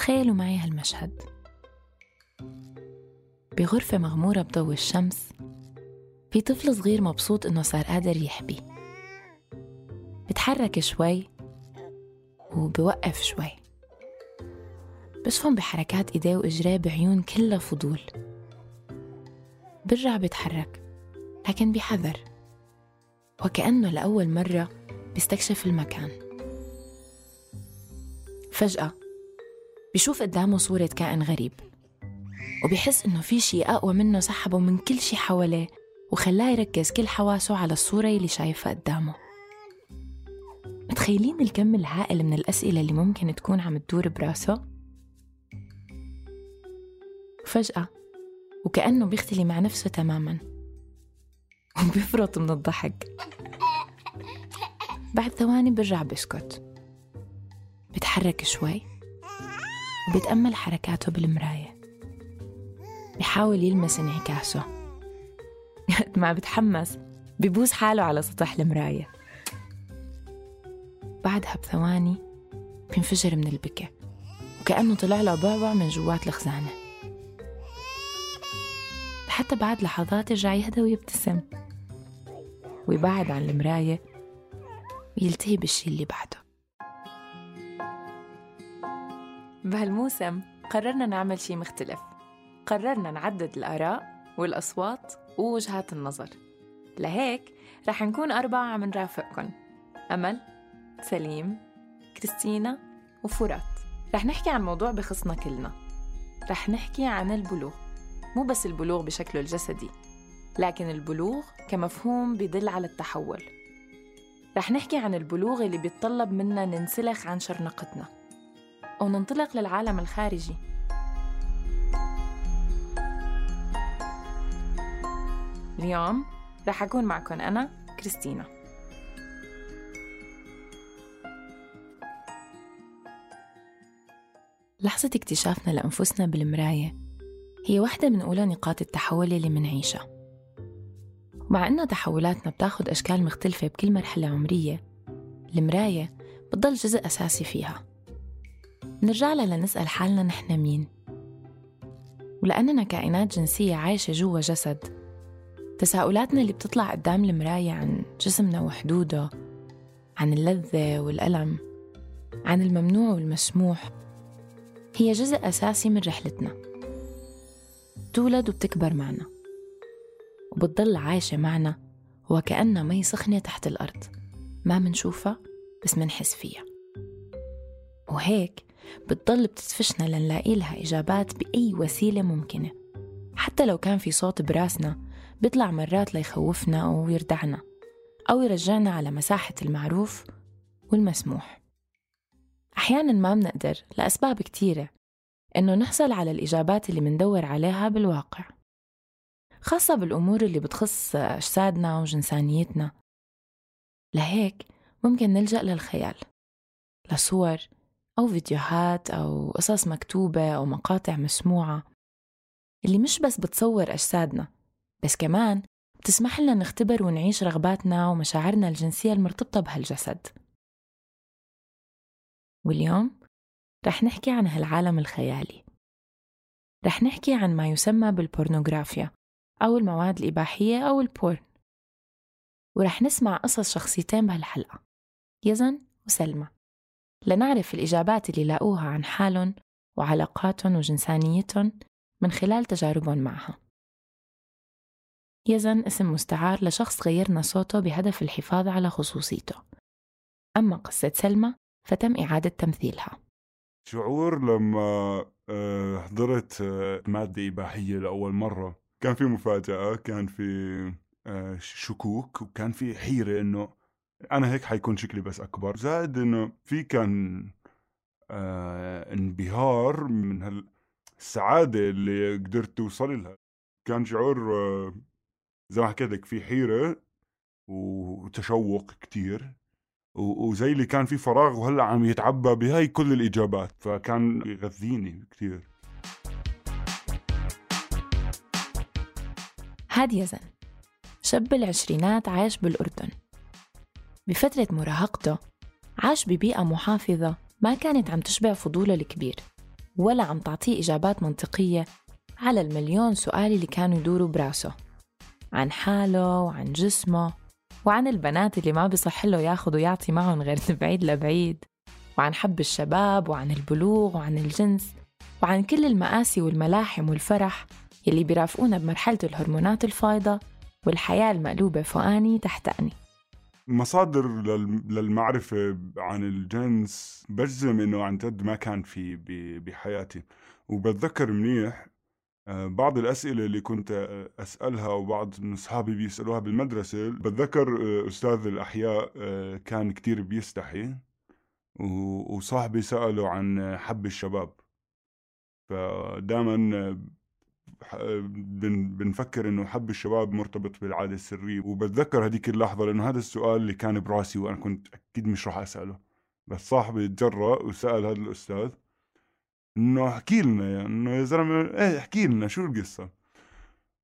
تخيلوا معي هالمشهد. بغرفة مغمورة بضوء الشمس في طفل صغير مبسوط إنه صار قادر يحبي. بتحرك شوي وبوقف شوي. بشفن بحركات إيديه وإجريه بعيون كلها فضول. برجع بيتحرك لكن بحذر وكأنه لأول مرة بيستكشف المكان. فجأة بيشوف قدامه صورة كائن غريب وبيحس إنه في شي أقوى منه سحبه من كل شي حواليه وخلاه يركز كل حواسه على الصورة اللي شايفها قدامه. متخيلين الكم الهائل من الأسئلة اللي ممكن تكون عم تدور براسه؟ فجأة وكأنه بيختلي مع نفسه تماما وبيفرط من الضحك. بعد ثواني برجع بيسكت بيتحرك شوي. وبيتأمل حركاته بالمراية. بيحاول يلمس انعكاسه. قد ما بتحمس. بيبوس حاله على سطح المراية. بعدها بثواني بينفجر من البكا وكأنه طلع له بعبع من جوات الخزانة. لحتى بعد لحظات يرجع يهدى ويبتسم. ويبعد عن المراية ويلتهي بالشي اللي بعده. بهالموسم قررنا نعمل شي مختلف. قررنا نعدد الآراء والأصوات ووجهات النظر. لهيك رح نكون أربعة عم نرافقكن. أمل سليم كريستينا وفرات. رح نحكي عن موضوع بخصنا كلنا. رح نحكي عن البلوغ. مو بس البلوغ بشكله الجسدي لكن البلوغ كمفهوم بيدل على التحول. رح نحكي عن البلوغ اللي بيتطلب منا ننسلخ عن شرنقتنا. وننطلق للعالم الخارجي. اليوم رح أكون معكم أنا كريستينا. لحظة اكتشافنا لأنفسنا بالمراية هي واحدة من أولى نقاط التحول اللي منعيشها ومع إنه تحولاتنا بتاخد أشكال مختلفة بكل مرحلة عمرية المراية بتضل جزء أساسي فيها. نرجع لها لنسأل حالنا نحن مين. ولأننا كائنات جنسية عايشة جوا جسد تساؤلاتنا اللي بتطلع قدام المراية عن جسمنا وحدوده عن اللذة والألم عن الممنوع والمسموح هي جزء أساسي من رحلتنا. تولد وبتكبر معنا وبتضل عايشة معنا وكأنها مي سخنة تحت الأرض ما منشوفها بس منحس فيها. وهيك بتضل بتدفشنا لنلاقي لها إجابات بأي وسيلة ممكنة. حتى لو كان في صوت براسنا بيطلع مرات ليخوفنا أو يردعنا أو يرجعنا على مساحة المعروف والمسموح. أحيانا ما بنقدر لأسباب كتيرة إنه نحصل على الإجابات اللي مندور عليها بالواقع. خاصة بالأمور اللي بتخص أجسادنا وجنسانيتنا لهيك ممكن نلجأ للخيال لصور أو فيديوهات أو قصص مكتوبة أو مقاطع مسموعة. اللي مش بس بتصور أجسادنا بس كمان بتسمح لنا نختبر ونعيش رغباتنا ومشاعرنا الجنسية المرتبطة بهالجسد. واليوم رح نحكي عن هالعالم الخيالي. رح نحكي عن ما يسمى بالبورنوغرافيا أو المواد الإباحية أو ال porn. ورح نسمع قصص شخصيتين بهالحلقة يزن وسلمى. لنعرف الإجابات اللي لاقوها عن حالهم وعلاقاتهم وجنسانيتهم من خلال تجاربهم معها. يزن اسم مستعار لشخص غيرنا صوته بهدف الحفاظ على خصوصيته. أما قصة سلمى فتم إعادة تمثيلها. شعور لما آه، حضرت آه، مادة إباحية لأول مرة كان في مفاجأة كان في آه، شكوك وكان في حيرة إنه أنا هيك حيكون شكلي بس أكبر. زائد إنه في كان انبهار من هالسعادة اللي قدرت توصل لها. كان شعور زي ما حكيت لك في حيرة وتشوق كتير وزي اللي كان في فراغ وهلأ عم يتعبى بهاي كل الإجابات. فكان يغذيني كثير هاد يزن شاب بالعشرينات عايش بالأردن. بفترة مراهقته عاش ببيئة محافظة ما كانت عم تشبع فضوله الكبير ولا عم تعطيه إجابات منطقية على المليون سؤال اللي كانوا يدوروا براسه. عن حاله وعن جسمه وعن البنات اللي ما بصح له ياخذ ويعطي معهم غير بعيد لبعيد وعن حب الشباب وعن البلوغ وعن الجنس وعن كل المآسي والملاحم والفرح يلي بيرافقونا بمرحلة الهرمونات الفايضة والحياة المقلوبة فوقاني تحت أني. مصادر للمعرفة عن الجنس بجزم إنه عن جد ما كان في بحياتي. وبتذكر منيح آه، بعض الأسئلة اللي كنت آه، أسألها وبعض من أصحابي بيسألوها بالمدرسة بتذكر آه، أستاذ الأحياء كان كتير بيستحي وصاحبي سأله عن حب الشباب. فدائما بنفكر إنه حب الشباب مرتبط بالعادة السرية. وبتذكر هذيك اللحظة لأنه هذا السؤال اللي كان براسي وأنا كنت أكيد مش راح أسأله. بس صاحبي تجرأ وسأل هذا الأستاذ إنه أحكي لنا يعني إنه يا زلمة إيه احكي لنا شو القصة؟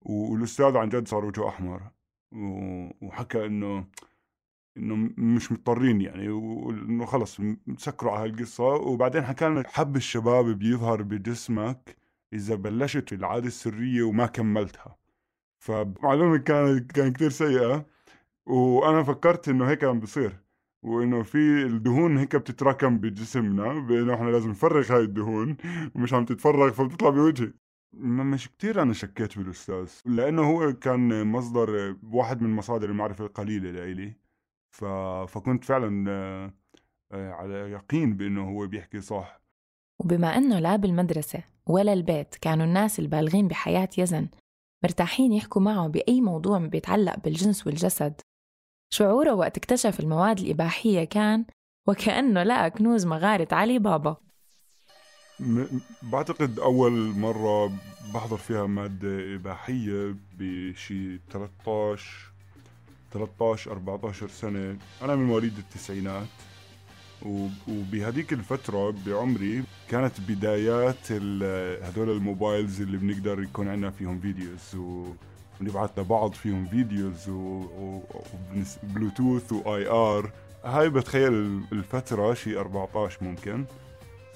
والأستاذ عن جد صار وجهه أحمر. وحكى إنه إنه مش مضطرين يعني وإنه خلص سكروا على هالقصة. وبعدين حكى لنا حب الشباب بيظهر بجسمك إذا بلشت العادة السرية وما كملتها. فمعلومة كانت كان كثير سيئة وأنا فكرت إنه هيك عم بصير وإنه في الدهون هيك بتتراكم بجسمنا بأنه إحنا لازم نفرغ هاي الدهون ومش عم تتفرغ فبتطلع بوجهي. مش كتير أنا شكيت بالأستاذ لأنه هو كان مصدر واحد من مصادر المعرفة القليلة لإلي. فكنت فعلا آه، على يقين بأنه هو بيحكي صح. وبما إنه لا بالمدرسة ولا البيت كانوا الناس البالغين بحياة يزن مرتاحين يحكوا معه بأي موضوع بيتعلق بالجنس والجسد. شعوره وقت اكتشف المواد الإباحية كان وكأنه لقى كنوز مغارة علي بابا. م... بعتقد أول مرة بحضر فيها مادة إباحية بشي 13 13 14 سنة أنا من مواليد التسعينات. وبهديك الفترة بعمري كانت بدايات هدول ال mobiles اللي بنقدر يكون عندنا فيهم videos و ونبعث لبعض فيهم videos وبلوتوث و IR هاي بتخيل الفترة شي 14 ممكن.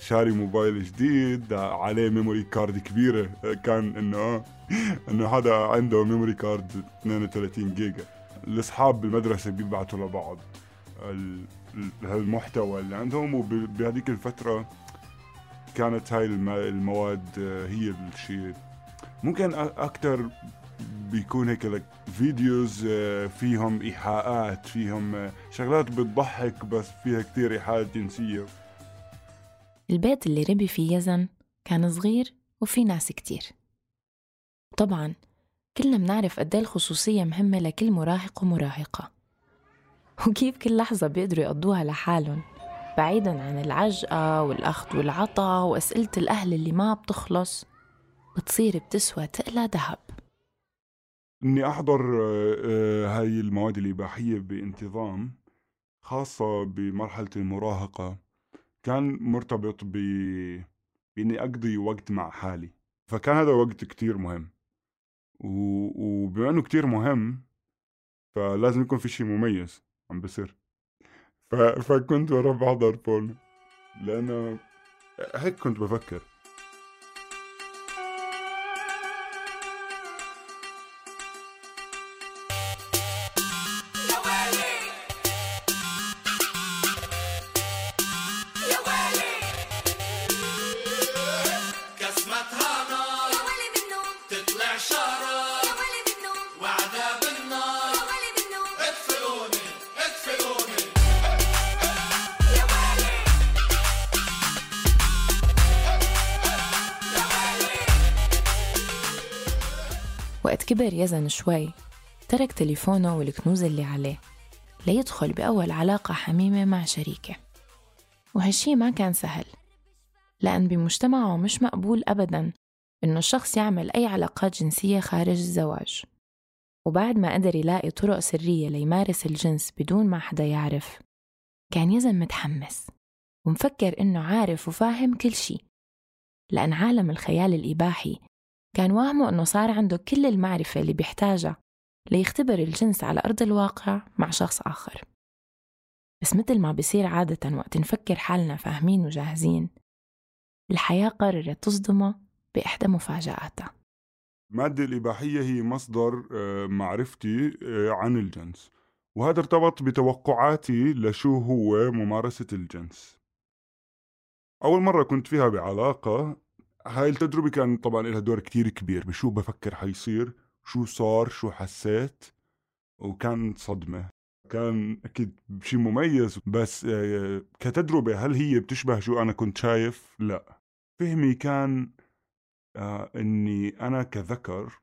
شاري موبايل جديد عليه memory card كبيرة. كان انه إنه هذا عنده memory card 32 جيجا. الأصحاب بالمدرسة بيبعتوا لبعض. هالمحتوى اللي عندهم وبهذيك الفترة كانت هاي المواد هي الشيء ممكن أكثر بيكون هيك لك فيديوز آه، فيهم إيحاءات فيهم آه، شغلات بتضحك بس فيها كتير إيحاءات جنسية. البيت اللي ربي فيه يزن كان صغير وفي ناس كتير. طبعا كلنا بنعرف قد الخصوصية مهمة لكل مراهق ومراهقة. وكيف كل لحظة بيقدروا يقضوها لحالهم بعيدا عن العجقة والأخذ والعطا وأسئلة الأهل اللي ما بتخلص بتصير بتسوى تقلى ذهب. إني أحضر آه، آه، هاي المواد الإباحية بانتظام خاصة بمرحلة المراهقة. كان مرتبط ب بإني أقضي وقت مع حالي. فكان هذا وقت كتير مهم. و... وبما إنه كتير مهم فلازم يكون في شيء مميز. عم بصير ف... فكنت بروح بحضر بورن لأنه هيك كنت بفكر. وقت كبر يزن شوي ترك تليفونه والكنوز اللي عليه ليدخل بأول علاقة حميمة مع شريكه. وهالشي ما كان سهل لأن بمجتمعه مش مقبول أبداً إنه الشخص يعمل أي علاقات جنسية خارج الزواج. وبعد ما قدر يلاقي طرق سرية ليمارس الجنس بدون ما حدا يعرف كان يزن متحمس ومفكر إنه عارف وفاهم كل شي. لأن عالم الخيال الإباحي كان واهمه إنه صار عنده كل المعرفة اللي بيحتاجها ليختبر الجنس على أرض الواقع مع شخص آخر. بس مثل ما بصير عادة وقت نفكر حالنا فاهمين وجاهزين الحياة قررت تصدمه بإحدى مفاجآتها. المادة الإباحية هي مصدر آه، معرفتي آه، عن الجنس. وهذا ارتبط بتوقعاتي لشو هو ممارسة الجنس. أول مرة كنت فيها بعلاقة هاي التجربة كان طبعا لها دور كتير كبير بشو بفكر حيصير شو صار شو حسيت وكان صدمة كان أكيد شيء مميز بس آه، كتجربة هل هي بتشبه شو أنا كنت شايف؟ لا فهمي كان آه إني أنا كذكر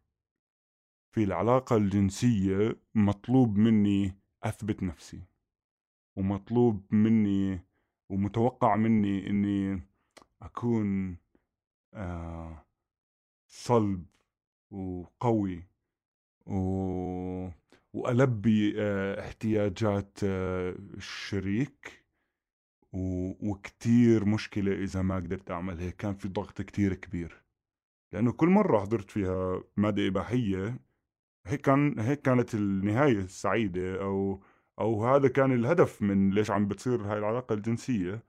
في العلاقة الجنسية مطلوب مني أثبت نفسي ومطلوب مني ومتوقع مني إني أكون آه صلب وقوي و... وألبي آه احتياجات آه الشريك و... وكتير مشكلة إذا ما قدرت أعمل هيك كان في ضغط كتير كبير. لأنه كل مرة حضرت فيها مادة إباحية هيك كان هيك كانت النهاية السعيدة أو أو هذا كان الهدف من ليش عم بتصير هاي العلاقة الجنسية.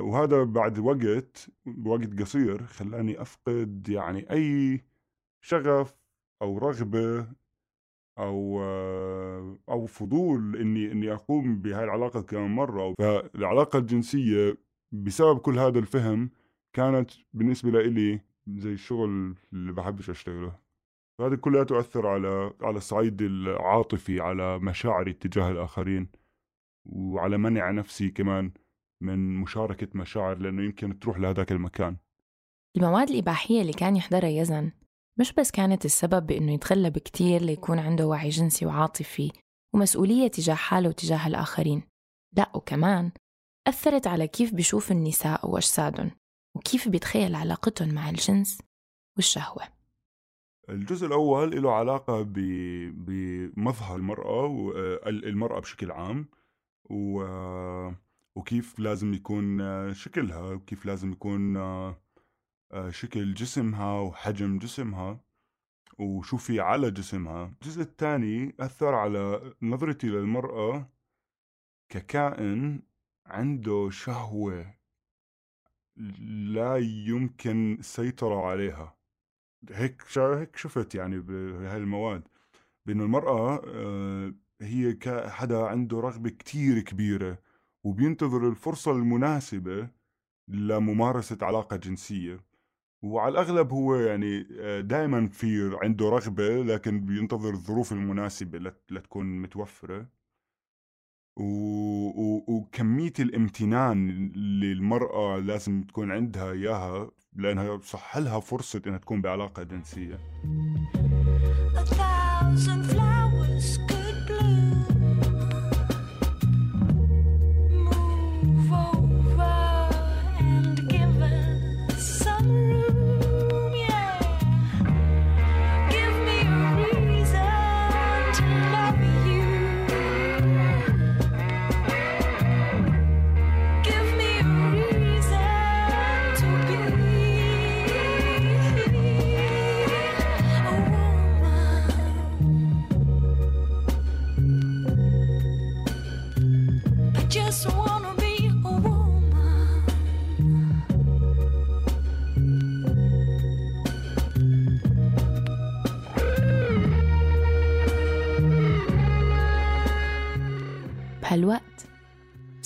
وهذا بعد وقت وقت قصير خلاني أفقد يعني أي شغف أو رغبة أو آه، أو فضول إني إني أقوم بهاي العلاقة كمان مرة. فالعلاقة الجنسية بسبب كل هذا الفهم كانت بالنسبة لي زي الشغل اللي بحبش أشتغله. هذا كله تؤثر على على الصعيد العاطفي على مشاعري تجاه الآخرين وعلى منع نفسي كمان. من مشاركة مشاعر لأنه يمكن تروح لهذاك المكان. المواد الإباحية اللي كان يحضرها يزن مش بس كانت السبب بإنه يتغلب كتير ليكون عنده وعي جنسي وعاطفي ومسؤولية تجاه حاله وتجاه الآخرين. لا وكمان أثرت على كيف بشوف النساء وأجسادهم وكيف بيتخيل علاقتهم مع الجنس والشهوة. الجزء الأول له علاقة بمظهر المرأة والمرأة بشكل عام وكيف لازم يكون شكلها وكيف لازم يكون شكل جسمها وحجم جسمها وشو في على جسمها. الجزء الثاني أثر على نظرتي للمرأة ككائن عنده شهوة لا يمكن السيطرة عليها. هيك هيك شفت يعني بهاي المواد بأنه المرأة آه، هي حدا عنده رغبة كتير كبيرة وبينتظر الفرصة المناسبة لممارسة علاقة جنسية وعلى الأغلب هو يعني آه، دائما في عنده رغبة لكن بينتظر الظروف المناسبة لتكون متوفرة. وكمية الامتنان اللي المرأة لازم تكون عندها إياها لأنها صح لها فرصة إنها تكون بعلاقة جنسية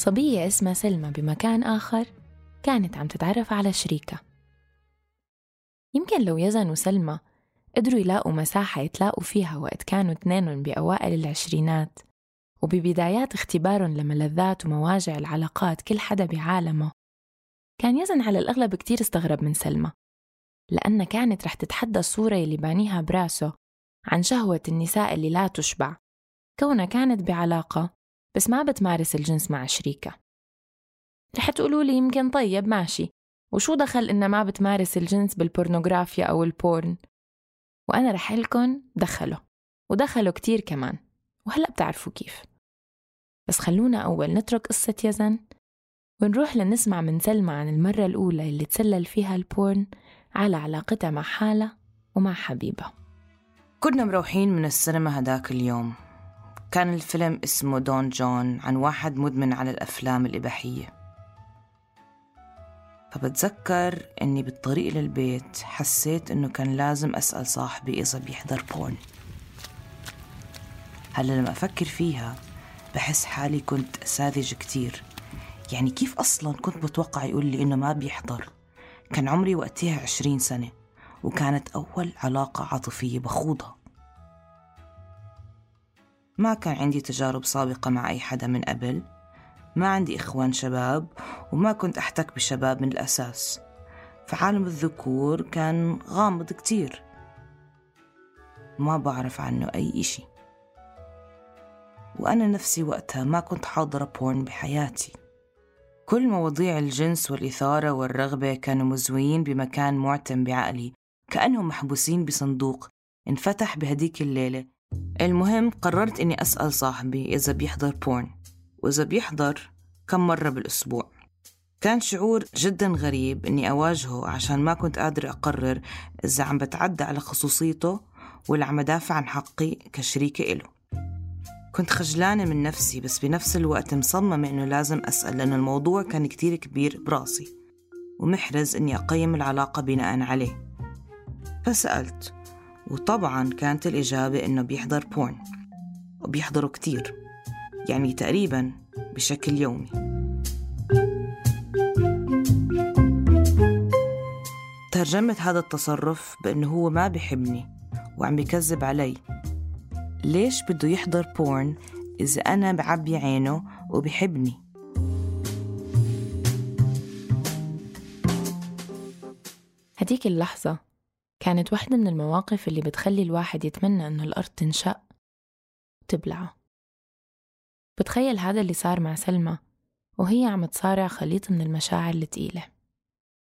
صبية اسمها سلمى بمكان آخر كانت عم تتعرف على شريكة. يمكن لو يزن وسلمى قدروا يلاقوا مساحة يتلاقوا فيها وقت كانوا اثنينهم بأوائل العشرينات وببدايات اختبارهم لملذات ومواجع العلاقات كل حدا بعالمه. كان يزن على الأغلب كتير استغرب من سلمى لأنها كانت رح تتحدى الصورة اللي بانيها براسه عن شهوة النساء اللي لا تشبع. كونها كانت بعلاقة بس ما بتمارس الجنس مع شريكه. رح تقولوا لي يمكن طيب ماشي. وشو دخل إنها ما بتمارس الجنس بالبورنوغرافيا أو ال porn؟ وأنا رح لكم دخلوا. ودخلوا كتير كمان. وهلأ بتعرفوا كيف. بس خلونا أول نترك قصة يزن ونروح لنسمع من سلمى عن المرة الأولى اللي تسلل فيها ال porn على علاقتها مع حالها ومع حبيبها. كنا مروحين من السينما هداك اليوم. كان الفيلم اسمه دون جون عن واحد مدمن على الأفلام الإباحية. فبتذكر إني بالطريق للبيت حسيت إنه كان لازم أسأل صاحبي إذا بيحضر بورن هلا لما أفكر فيها بحس حالي كنت ساذج كتير. يعني كيف أصلا كنت بتوقع يقول لي إنه ما بيحضر؟ كان عمري وقتها عشرين سنة وكانت أول علاقة عاطفية بخوضها. ما كان عندي تجارب سابقة مع أي حدا من قبل. ما عندي إخوان شباب وما كنت أحتك بشباب من الأساس. فعالم الذكور كان غامض كتير. ما بعرف عنه أي إشي. وأنا نفسي وقتها ما كنت حاضرة بورن بحياتي. كل مواضيع الجنس والإثارة والرغبة كانوا مزويين بمكان معتم بعقلي كأنهم محبوسين بصندوق انفتح بهديك الليلة. المهم قررت إني أسأل صاحبي إذا بيحضر بورن وإذا بيحضر كم مرة بالأسبوع. كان شعور جدا غريب إني أواجهه عشان ما كنت قادر أقرر إذا عم بتعدى على خصوصيته ولا عم بدافع عن حقي كشريكة إله. كنت خجلانة من نفسي بس بنفس الوقت مصممة إنه لازم أسأل لأن الموضوع كان كتير كبير براسي. ومحرز إني أقيم العلاقة بناء عليه. فسألت وطبعا كانت الإجابة إنه بيحضر بورن وبيحضروا كتير. يعني تقريبا بشكل يومي. ترجمت هذا التصرف بأنه هو ما بيحبني وعم بيكذب علي. ليش بده يحضر بورن إذا أنا بعبي عينه وبحبني؟ هديك اللحظة. كانت واحدة من المواقف اللي بتخلي الواحد يتمنى إنه الأرض تنشق وتبلعه بتخيل هذا اللي صار مع سلمى وهي عم تصارع خليط من المشاعر الثقيلة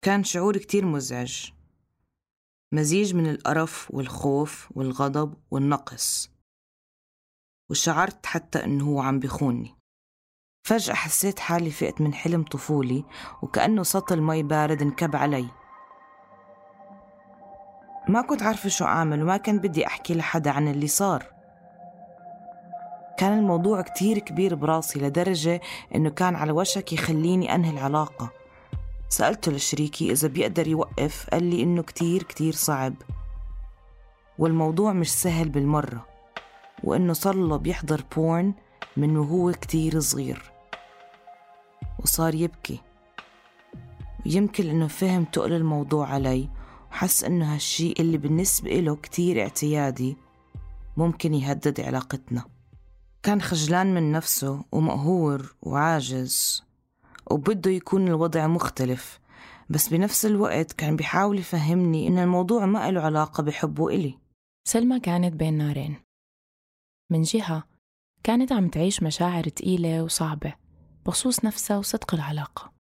كان شعور كتير مزعج. مزيج من القرف والخوف والغضب والنقص. وشعرت حتى إنه هو عم بخوني فجأة حسيت حالي فقت من حلم طفولي وكأنه سطل مي بارد انكب علي. ما كنت عارفة شو أعمل وما كان بدي أحكي لحدا عن اللي صار. كان الموضوع كتير كبير براسي لدرجة إنه كان على وشك يخليني أنهي العلاقة. سألته لشريكي إذا بيقدر يوقف قال لي إنه كتير كتير صعب. والموضوع مش سهل بالمرة وإنه صار له بيحضر بورن من وهو كتير صغير. وصار يبكي. يمكن إنه فهم تقل الموضوع علي. وحس إنه هالشي اللي بالنسبة له كتير اعتيادي ممكن يهدد علاقتنا. كان خجلان من نفسه ومقهور وعاجز وبده يكون الوضع مختلف بس بنفس الوقت كان بيحاول يفهمني إن الموضوع ما له علاقة بحبه إلي. سلمى كانت بين نارين. من جهة كانت عم تعيش مشاعر تقيلة وصعبة بخصوص نفسها وصدق العلاقة.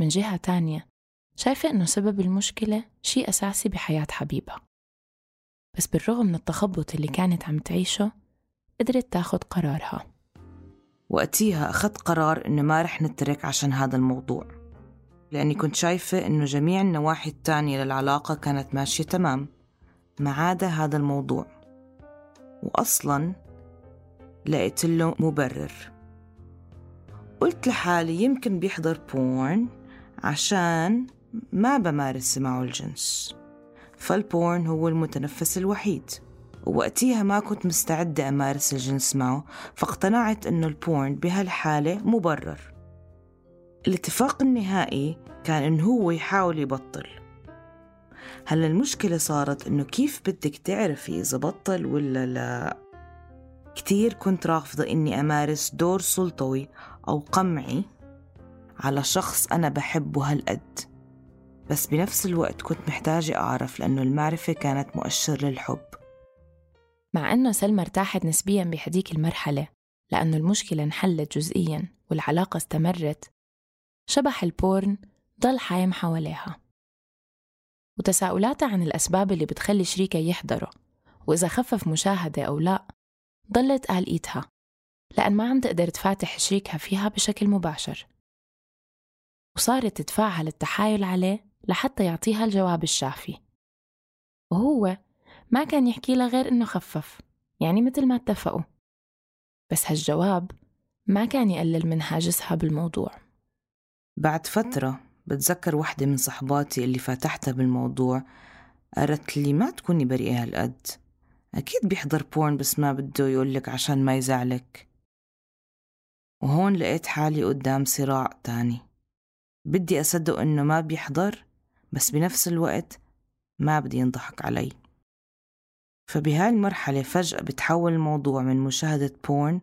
من جهة تانية شايفة إنه سبب المشكلة شيء أساسي بحياة حبيبها. بس بالرغم من التخبط اللي كانت عم تعيشه قدرت تاخد قرارها. وقتيها أخذت قرار إنه ما رح نترك عشان هذا الموضوع لأني كنت شايفة إنه جميع النواحي التانية للعلاقة كانت ماشية تمام ما عدا هذا الموضوع. وأصلا لقيت له مبرر. قلت لحالي يمكن بيحضر بورن عشان ما بمارس معه الجنس. فال porn هو المتنفس الوحيد. ووقتيها ما كنت مستعدة أمارس الجنس معه فاقتنعت أنه ال porn بهالحالة مبرر. الاتفاق النهائي كان أنه هو يحاول يبطل. هلا المشكلة صارت أنه كيف بدك تعرفي إذا بطل ولا لا؟ كتير كنت رافضة إني أمارس دور سلطوي أو قمعي على شخص أنا بحبه هالقد. بس بنفس الوقت كنت محتاجة أعرف لأنه المعرفة كانت مؤشر للحب. مع أنه سلمى ارتاحت نسبيا بهديك المرحلة لأنه المشكلة انحلت جزئيا والعلاقة استمرت شبح البورن ضل حايم حواليها. وتساؤلاتها عن الأسباب اللي بتخلي شريكها يحضره وإذا خفف مشاهدة أو لا ضلت قلقيتها لأن ما عم تقدر تفاتح شريكها فيها بشكل مباشر. وصارت تدفعها للتحايل عليه لحتى يعطيها الجواب الشافي. وهو ما كان يحكي لها غير إنه خفف يعني مثل ما اتفقوا. بس هالجواب ما كان يقلل من هاجسها بالموضوع. بعد فترة بتذكر وحدة من صحباتي اللي فاتحتها بالموضوع قالت لي ما تكوني بريئة هالقد. أكيد بيحضر porn بس ما بده يقولك عشان ما يزعلك. وهون لقيت حالي قدام صراع تاني. بدي أصدق إنه ما بيحضر بس بنفس الوقت ما بدي ينضحك علي. فبهاي المرحلة فجأة بتحول الموضوع من مشاهدة porn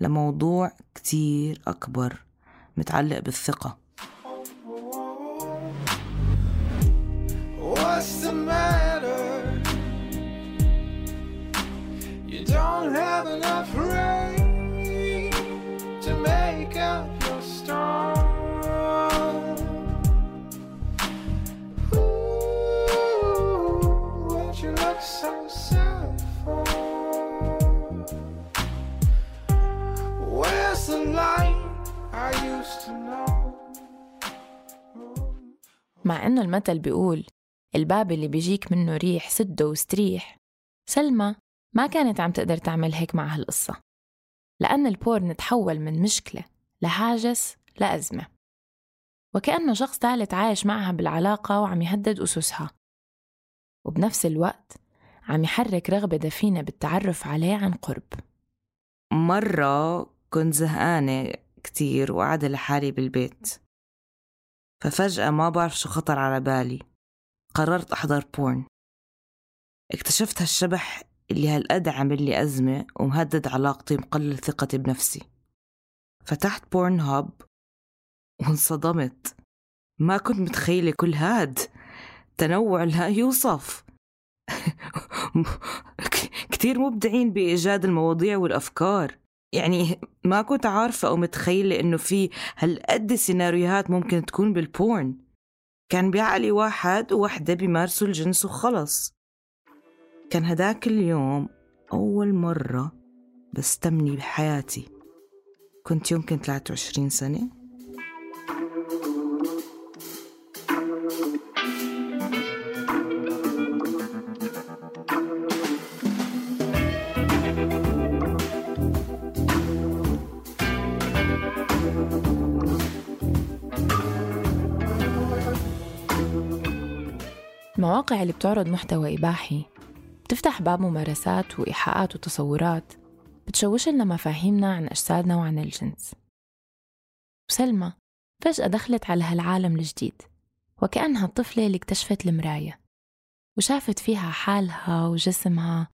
لموضوع كتير أكبر متعلق بالثقة. What's the matter? You don't have enough rain مع إنه المثل بيقول الباب اللي بيجيك منه ريح سده واستريح. سلمى ما كانت عم تقدر تعمل هيك مع هالقصة لأن البورن تحول من مشكلة لهاجس لأزمة وكأنه شخص ثالث عايش معها بالعلاقة وعم يهدد أسسها وبنفس الوقت عم يحرك رغبة دفينة بالتعرف عليه عن قرب. مرة كنت زهقانة كتير وقاعدة لحالي بالبيت. ففجأة ما بعرف شو خطر على بالي. قررت أحضر porn اكتشفت هالشبح اللي هالقد عامل لي أزمة ومهدد علاقتي ومقلل ثقتي بنفسي. فتحت Pornhub وانصدمت. ما كنت متخيلة كل هاد. تنوع لا يوصف. كتير مبدعين بإيجاد المواضيع والأفكار. يعني ما كنت عارفة أو متخيلة إنه في هالقد سيناريوهات ممكن تكون بالبورن. كان بعقلي واحد ووحدة بيمارسوا الجنس وخلص. كان هداك اليوم أول مرة بستمني بحياتي. كنت يمكن 23 سنة. المواقع اللي بتعرض محتوى إباحي بتفتح باب ممارسات وإيحاءات وتصورات بتشوش لنا مفاهيمنا عن أجسادنا وعن الجنس. وسلمى فجأة دخلت على هالعالم الجديد وكأنها الطفلة اللي اكتشفت المراية وشافت فيها حالها وجسمها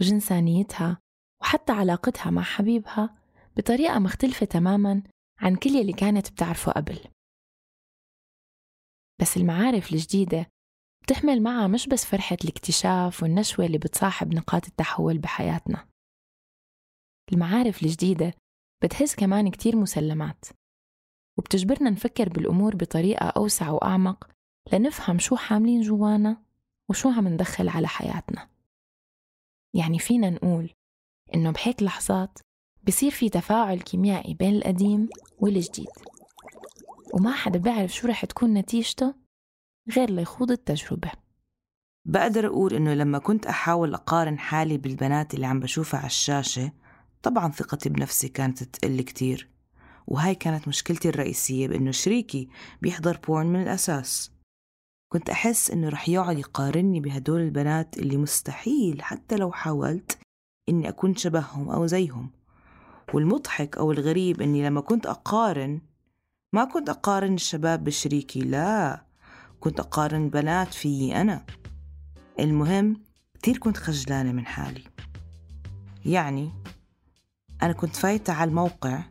وجنسانيتها وحتى علاقتها مع حبيبها بطريقة مختلفة تماما عن كل اللي كانت بتعرفه قبل. بس المعارف الجديدة بتحمل معها مش بس فرحة الاكتشاف والنشوة اللي بتصاحب نقاط التحول بحياتنا. المعارف الجديدة بتهز كمان كتير مسلمات وبتجبرنا نفكر بالأمور بطريقة أوسع وأعمق لنفهم شو حاملين جوانا وشو عم ندخل على حياتنا. يعني فينا نقول إنه بهيك لحظات بصير في تفاعل كيميائي بين القديم والجديد وما حدا بيعرف شو رح تكون نتيجته غير ليخوض التجربة. بقدر أقول إنه لما كنت أحاول أقارن حالي بالبنات اللي عم بشوفها على الشاشة طبعا ثقتي بنفسي كانت تقل كتير. وهاي كانت مشكلتي الرئيسية بإنه شريكي بيحضر بورن من الأساس. كنت أحس إنه رح يقعد يقارني بهدول البنات اللي مستحيل حتى لو حاولت إني أكون شبههم أو زيهم. والمضحك أو الغريب إني لما كنت أقارن ما كنت أقارن الشباب بشريكي لا. كنت أقارن بنات فيي أنا. المهم كتير كنت خجلانة من حالي. يعني أنا كنت فايتة على الموقع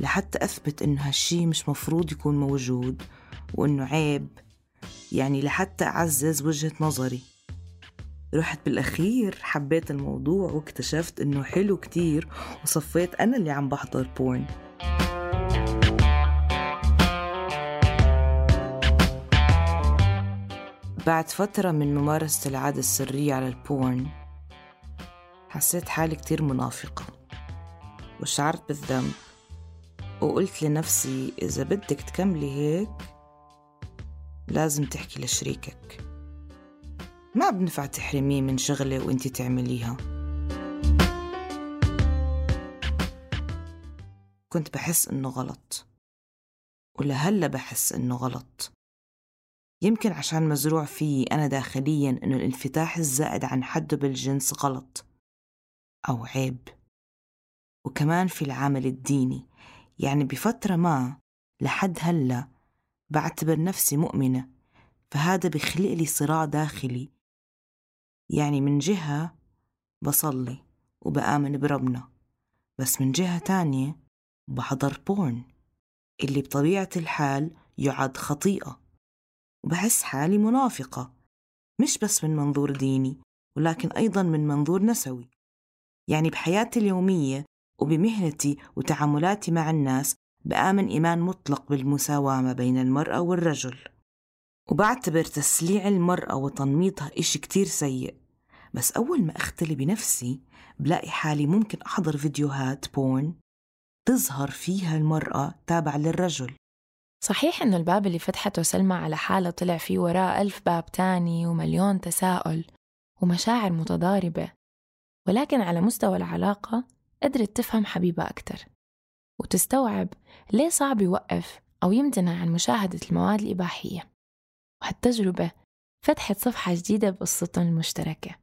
لحتى أثبت إنه هالشي مش مفروض يكون موجود وإنه عيب. يعني لحتى أعزز وجهة نظري. رحت بالأخير حبيت الموضوع واكتشفت إنه حلو كتير وصفيت أنا اللي عم بحضر porn بعد فترة من ممارسة العادة السرية على ال porn حسيت حالي كتير منافقة وشعرت بالذنب وقلت لنفسي إذا بدك تكملي هيك لازم تحكي لشريكك. ما بنفع تحرميه من شغلة وإنتي تعمليها. كنت بحس إنه غلط ولهلأ بحس إنه غلط. يمكن عشان مزروع فيي أنا داخليا إنه الانفتاح الزائد عن حده بالجنس غلط أو عيب. وكمان في العامل الديني يعني بفترة ما لحد هلأ بعتبر نفسي مؤمنة فهذا بخلق لي صراع داخلي. يعني من جهة بصلي وبآمن بربنا بس من جهة تانية بحضر بورن اللي بطبيعة الحال يعد خطيئة. وبحس حالي منافقة مش بس من منظور ديني ولكن أيضا من منظور نسوي. يعني بحياتي اليومية وبمهنتي وتعاملاتي مع الناس بآمن إيمان مطلق بالمساواة ما بين المرأة والرجل. وبعتبر تسليع المرأة وتنميطها إشي كتير سيء. بس أول ما أختلي بنفسي بلاقي حالي ممكن أحضر فيديوهات بورن تظهر فيها المرأة تابعة للرجل. صحيح إنه الباب اللي فتحته سلمى على حالة طلع فيه وراه ألف باب تاني ومليون تساؤل ومشاعر متضاربة ولكن على مستوى العلاقة قدرت تفهم حبيبها أكتر وتستوعب ليه صعب يوقف أو يمتنع عن مشاهدة المواد الإباحية. وهالتجربة فتحت صفحة جديدة بقصتهم المشتركة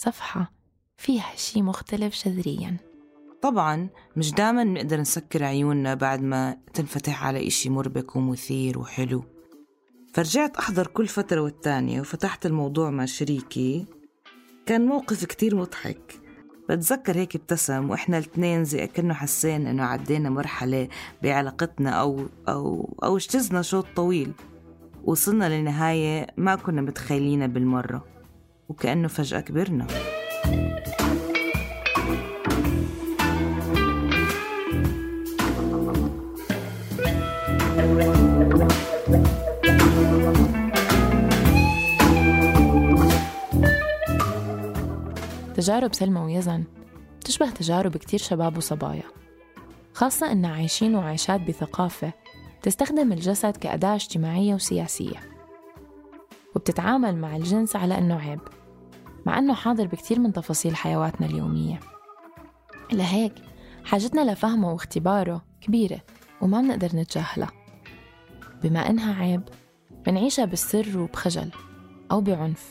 صفحة فيها شي مختلف جذرياً طبعا مش دايما نقدر نسكر عيوننا بعد ما تنفتح على إشي مربك ومثير وحلو. فرجعت أحضر كل فترة والتانية وفتحت الموضوع مع شريكي. كان موقف كتير مضحك. بتذكر هيك ابتسم وإحنا الاثنين زي كأنه حسينا إنه عدينا مرحلة بعلاقتنا أو أو أو اجتزنا شوط طويل. وصلنا لنهاية ما كنا متخيلينها بالمرة. وكأنه فجأة كبرنا. تجارب سلمى ويزن. تشبه تجارب كتير شباب وصبايا. خاصة إن عايشين وعايشات بثقافة تستخدم الجسد كأداة اجتماعية وسياسية. وبتتعامل مع الجنس على إنه عيب مع إنه حاضر بكتير من تفاصيل حيواتنا اليومية. لهيك حاجتنا لفهمه واختباره كبيرة وما بنقدر نتجاهلها. بما إنها عيب منعيشها بالسر وبخجل أو بعنف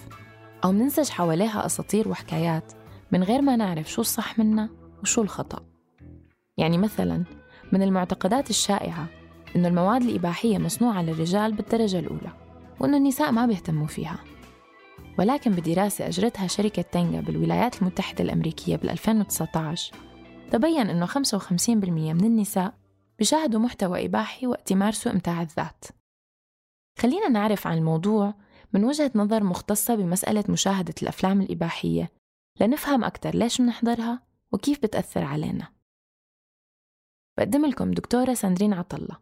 أو مننسج حواليها أساطير وحكايات. من غير ما نعرف شو الصح منا وشو الخطأ. يعني مثلا من المعتقدات الشائعة إنه المواد الإباحية مصنوعة للرجال بالدرجة الأولى وإنه النساء ما بيهتموا فيها. ولكن بدراسة أجرتها شركة تنجا بالولايات المتحدة الأمريكية بال 2019 تبين إنه 55% من النساء بيشاهدوا محتوى إباحي وقت يمارسوا إمتاع الذات. خلينا نعرف عن الموضوع من وجهة نظر مختصة بمسألة مشاهدة الأفلام الإباحية لنفهم أكثر ليش منحضرها وكيف بتأثر علينا. بقدم لكم دكتورة ساندرين عطلة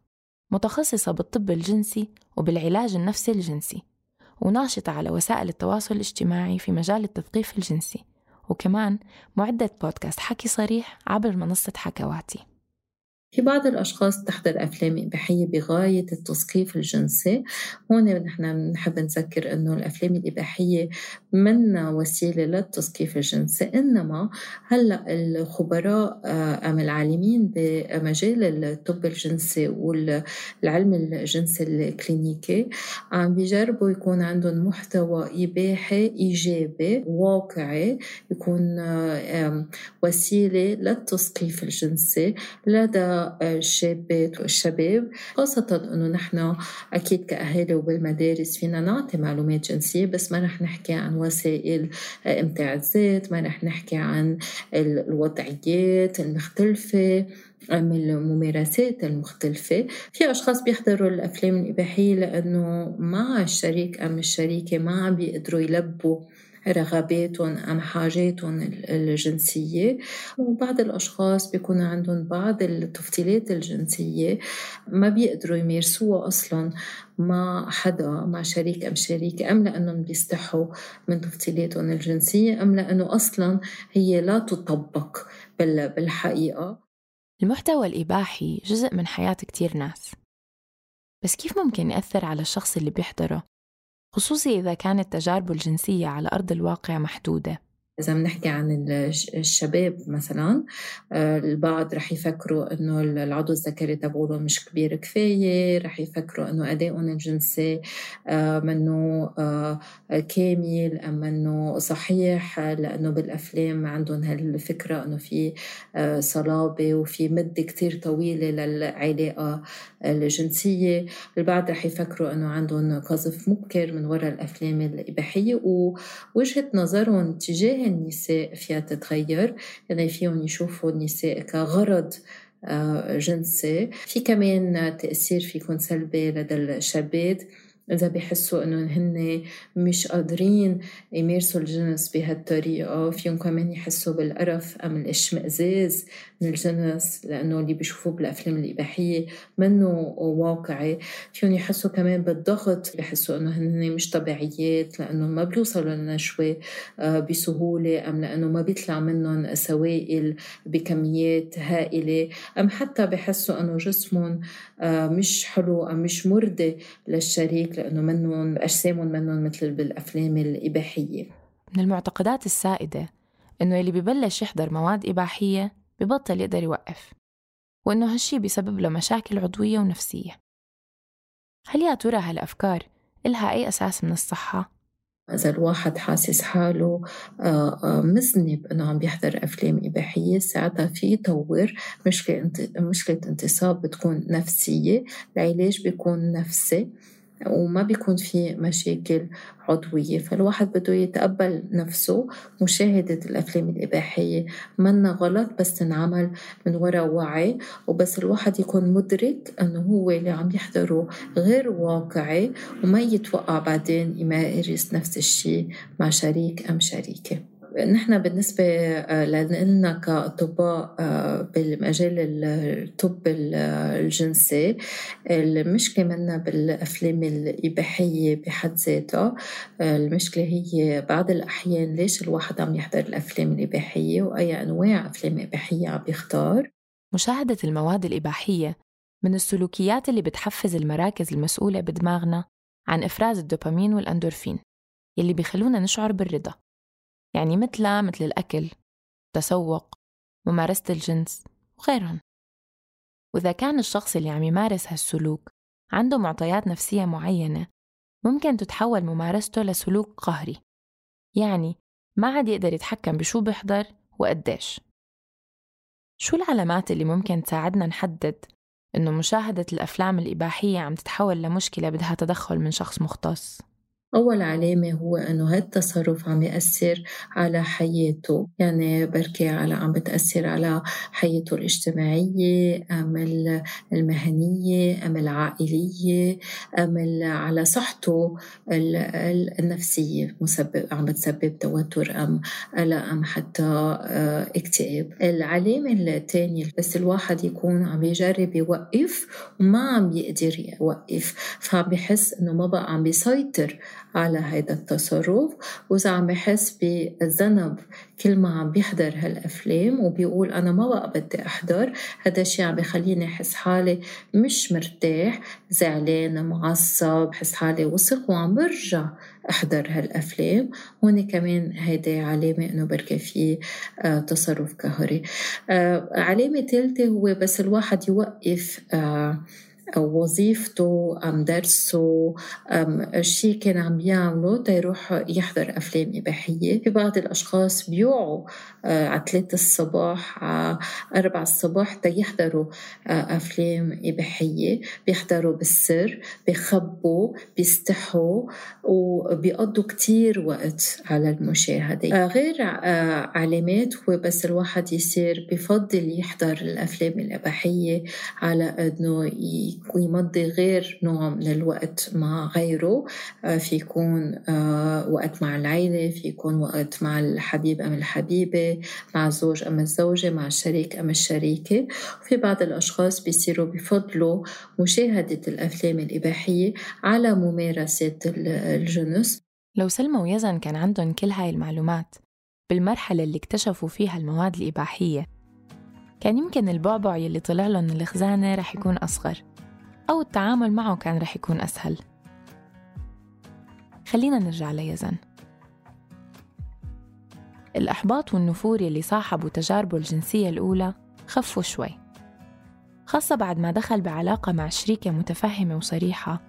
متخصصة بالطب الجنسي وبالعلاج النفسي الجنسي وناشطة على وسائل التواصل الاجتماعي في مجال التثقيف الجنسي وكمان معدة بودكاست حكي صريح عبر منصة حكواتي. في بعض الأشخاص تحضر أفلام إباحية بغاية التثقيف الجنسي. هون نحن بنحب نذكر إنه الأفلام الإباحية من وسيلة للتثقيف الجنسي إنما هلأ الخبراء آه، أم العالمين بمجال الطب الجنسي والعلم الجنسي الكلينيكي عم بيجربوا يكون عندهم محتوى إباحي إيجابي واقعي يكون آه، وسيلة للتثقيف الجنسي. لدى الشابات والشباب خاصة أنه نحن أكيد كأهالي وبالمدارس فينا نعطي معلومات جنسية بس ما رح نحكي عن وسائل إمتاع الذات ما رح نحكي عن الوضعيات المختلفة من الممارسات المختلفة. في أشخاص بيحضروا الأفلام الإباحية لأنه مع الشريك أم الشريكة ما عم بيقدروا يلبوا رغباتهم أم حاجاتهم الجنسية. وبعض الأشخاص بيكون عندهم بعض التفضيلات الجنسية ما بيقدروا يمارسوها أصلا مع حدا مع شريك أم شريكة أم لأنهم بيستحوا من تفضيلاتهم الجنسية أم لأنه أصلا هي لا تطبق بالحقيقة. المحتوى الإباحي جزء من حياة كتير ناس. بس كيف ممكن يأثر على الشخص اللي بيحضره؟ خصوصي إذا كانت تجاربه الجنسية على أرض الواقع محدودة. إذا بنحكي عن الشباب مثلا آه، البعض رح يفكروا إنه العضو الذكري تبعوله مش كبير كفاية رح يفكروا إنه أدائهم الجنسي آه، منه آه، كامل أم منه صحيح لأنه بالأفلام عندهم هالفكرة إنه في صلابة وفي مدة كتير طويلة للعلاقة الجنسية. البعض رح يفكروا إنه عندهم قذف مبكر من وراء الأفلام الإباحية ووجهة نظرهم تجاه النساء فيها تتغير. يعني فيهم يشوفوا النساء كغرض آه، جنسي. في كمان تأثير فيكون سلبي لدى الشابات إذا بيحسوا إنه هن مش قادرين يمارسوا الجنس بهالطريقة فيهم كمان يحسوا بالقرف أم الإشمئزاز من الجنس لأنه اللي بيشوفوه بالأفلام الإباحية منه واقعي. فيهم يحسوا كمان بالضغط بيحسوا إنه هن مش طبيعيات لأنه ما بيوصلوا للنشوة آه، بسهولة أم لأنه ما بيطلع منهم سوائل بكميات هائلة. أم حتى بيحسوا إنه جسمهم آه، مش حلو أم مش مرضي للشريك لأنه منهم أجسامهم منهم مثل بالأفلام الإباحية. من المعتقدات السائدة إنه اللي ببلش يحضر مواد إباحية ببطل يقدر يوقف وإنه هالشي بيسبب له مشاكل عضوية ونفسية. هل يا ترى هالأفكار إلها أي أساس من الصحة؟ إذا الواحد حاسس حاله آه، آه، مذنب إنه عم بيحضر أفلام إباحية ساعتها في يطور. مشكلة مشكلة انتصاب بتكون نفسية العلاج بيكون نفسي. وما بيكون في مشاكل عضوية فالواحد بده يتقبل نفسه مشاهدة الأفلام الإباحية منا غلط بس تنعمل من وراء وعي وبس الواحد يكون مدرك أنه هو اللي عم يحضره غير واقعي وما يتوقع بعدين يمارس نفس الشيء مع شريك أم شريكة. نحن بالنسبة آه، لنا كأطباء آه، بالمجال الطب الجنسي المشكلة منا بالأفلام الإباحية بحد ذاتها. المشكلة هي بعض الأحيان ليش الواحد عم يحضر الأفلام الإباحية وأي أنواع أفلام إباحية عم بيختار مشاهدة المواد الإباحية من السلوكيات اللي بتحفز المراكز المسؤولة بدماغنا عن إفراز الدوبامين والأندورفين يلي بيخلونا نشعر بالرضا. يعني مثلها مثل الأكل التسوق ممارسة الجنس وغيرهم. وإذا كان الشخص اللي عم يمارس هالسلوك عنده معطيات نفسية معينة ممكن تتحول ممارسته لسلوك قهري. يعني ما عاد يقدر يتحكم بشو بيحضر وقديش. شو العلامات اللي ممكن تساعدنا نحدد إنه مشاهدة الأفلام الإباحية عم تتحول لمشكلة بدها تدخل من شخص مختص؟ أول علامة هو إنه هالتصرف عم يأثر على حياته. يعني بركي على عم بتأثر على حياته الاجتماعية أم المهنية أم العائلية أم على صحته النفسية مسبب عم بتسبب توتر أم قلق أم حتى آه، اكتئاب. العلامة الثانية بس الواحد يكون عم يجرب يوقف وما عم يقدر يوقف. فعم بحس إنه ما بقى عم بيسيطر على هيدا التصرف وإذا عم بحس بالذنب كل ما عم بيحضر هالأفلام وبيقول أنا ما بقى بدي أحضر هذا الشيء عم بخليني أحس حالي مش مرتاح زعلان معصب بحس حالي وسخ وعم برجع أحضر هالأفلام. هون كمان هيدي علامة إنه بركي في آه تصرف قهري. آه علامة ثالثة هو بس الواحد يوقف آه وظيفته أم درسه أم شيء كان عم يعمله تيروح يحضر أفلام إباحية. في بعض الأشخاص بيوعوا آه، على ثلاثة الصباح على أربعة الصباح تيحضروا آه، أفلام إباحية. بيحضروا بالسر بيخبوا بيستحوا وبيقضوا كتير وقت على المشاهدة. آه، غير علامات هو بس الواحد يصير بفضل يحضر الأفلام الإباحية على أنه ويمضي غير نوع من الوقت مع غيره. آه، في يكون آه، وقت مع العيلة في يكون وقت مع الحبيب أم الحبيبة مع الزوج أم الزوجة مع الشريك أم الشريكة. وفي بعض الأشخاص بيصيروا بفضلوا مشاهدة الأفلام الإباحية على ممارسة الجنس. لو سلمى ويزن كان عندهم كل هاي المعلومات بالمرحلة اللي اكتشفوا فيها المواد الإباحية كان يمكن البعبع يلي طلع لهم من الخزانة رح يكون أصغر. أو التعامل معه كان رح يكون أسهل. خلينا نرجع ليزن. الإحباط والنفور يلي صاحبوا تجاربه الجنسية الأولى خفوا شوي خاصة بعد ما دخل بعلاقة مع شريكة متفهمة وصريحة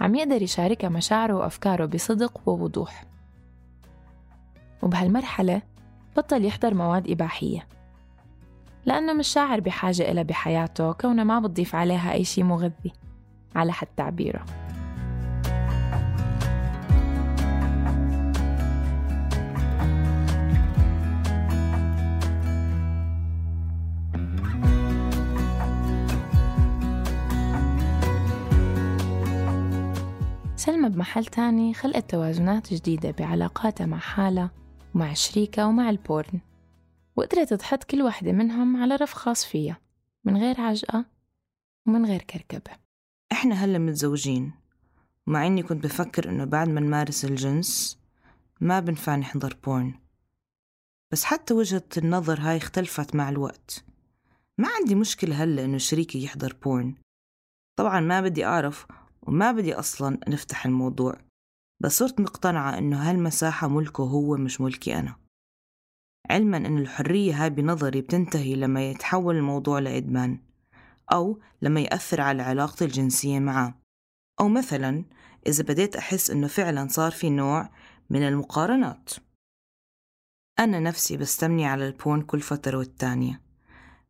عم يقدر يشاركها مشاعره وأفكاره بصدق ووضوح. وبهالمرحلة بطل يحضر مواد إباحية. لأنه مش شاعر بحاجة إلها بحياته كونه ما بتضيف عليها أي شي مغذي على حد تعبيره. سلمى بمحل تاني خلقت توازنات جديدة بعلاقاتها مع حالها ومع شريكها ومع ال porn. وقدرت تحط كل واحدة منهم على رف خاص فيها من غير عجقة ومن غير كركبة. إحنا هلا متزوجين مع إني كنت بفكر إنه بعد ما نمارس الجنس ما بنفع نحضر porn. بس حتى وجهة النظر هاي اختلفت مع الوقت. ما عندي مشكلة هلا إنه شريكي يحضر porn. طبعا ما بدي أعرف وما بدي أصلا نفتح الموضوع بس صرت مقتنعة إنه هالمساحة ملكه هو مش ملكي أنا. علما أن الحرية هاي بنظري بتنتهي لما يتحول الموضوع لإدمان أو لما يأثر على علاقتي الجنسية معه. أو مثلا إذا بديت أحس إنه فعلا صار في نوع من المقارنات. أنا نفسي بستمني على البون كل فترة والتانية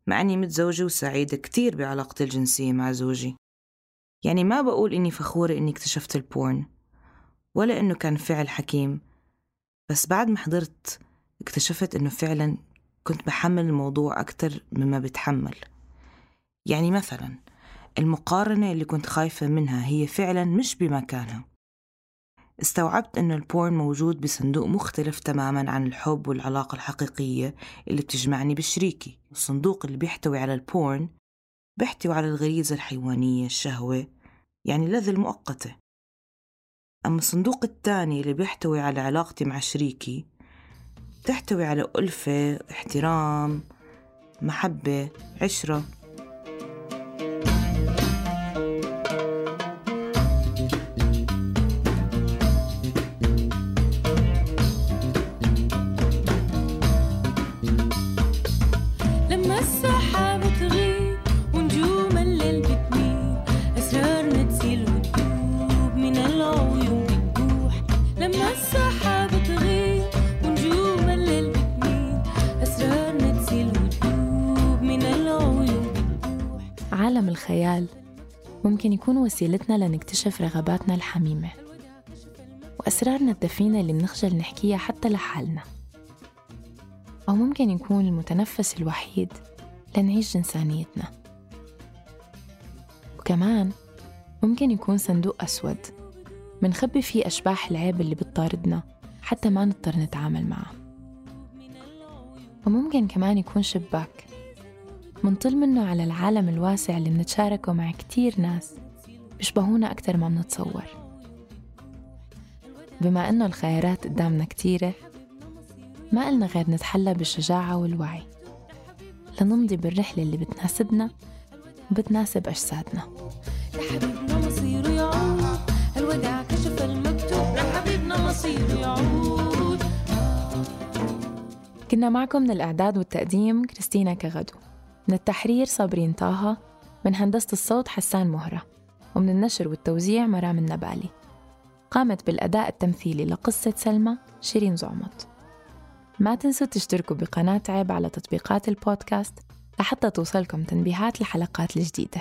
مع أني متزوجة وسعيدة كتير بعلاقتي الجنسية مع زوجي. يعني ما بقول إني فخورة إني اكتشفت ال porn ولا إنه كان فعل حكيم بس بعد ما حضرت اكتشفت إنه فعلا كنت بحمل الموضوع أكتر مما بتحمل. يعني مثلا المقارنة اللي كنت خايفة منها هي فعلا مش بمكانها. استوعبت إنه ال porn موجود بصندوق مختلف تماما عن الحب والعلاقة الحقيقية اللي بتجمعني بشريكي الصندوق اللي بيحتوي على البورن بيحتوي على الغريزة الحيوانية الشهوة يعني اللذة المؤقتة. أما الصندوق الثاني اللي بيحتوي على علاقتي مع شريكي تحتوي على ألفة احترام محبة عشرة. الخيال. ممكن يكون وسيلتنا لنكتشف رغباتنا الحميمة. وأسرارنا الدفينة اللي بنخجل نحكيها حتى لحالنا. أو ممكن يكون المتنفس الوحيد لنعيش جنسانيتنا. وكمان ممكن يكون صندوق أسود. منخبي فيه أشباح العيب اللي بتطاردنا حتى ما نضطر نتعامل معها وممكن كمان يكون شباك. منطل منه على العالم الواسع اللي منتشاركه مع كتير ناس بيشبهونا أكتر ما منتصور بما إنه الخيارات قدامنا كتيرة ما قلنا غير نتحلى بالشجاعة والوعي. لنمضي بالرحلة اللي بتناسبنا وبتناسب أجسادنا. لحبيبنا مصيره يعود الوداع كشف المكتوب. لحبيبنا مصيره يعود. كنا معكم من الإعداد والتقديم كريستينا كغدو. من التحرير صابرين طه من هندسة الصوت حسان مهرة ومن النشر والتوزيع مرام النبالي. قامت بالأداء التمثيلي لقصة سلمى شيرين زعمط. ما تنسوا تشتركوا بقناة عيب على تطبيقات البودكاست لحتى توصلكم تنبيهات الحلقات الجديدة.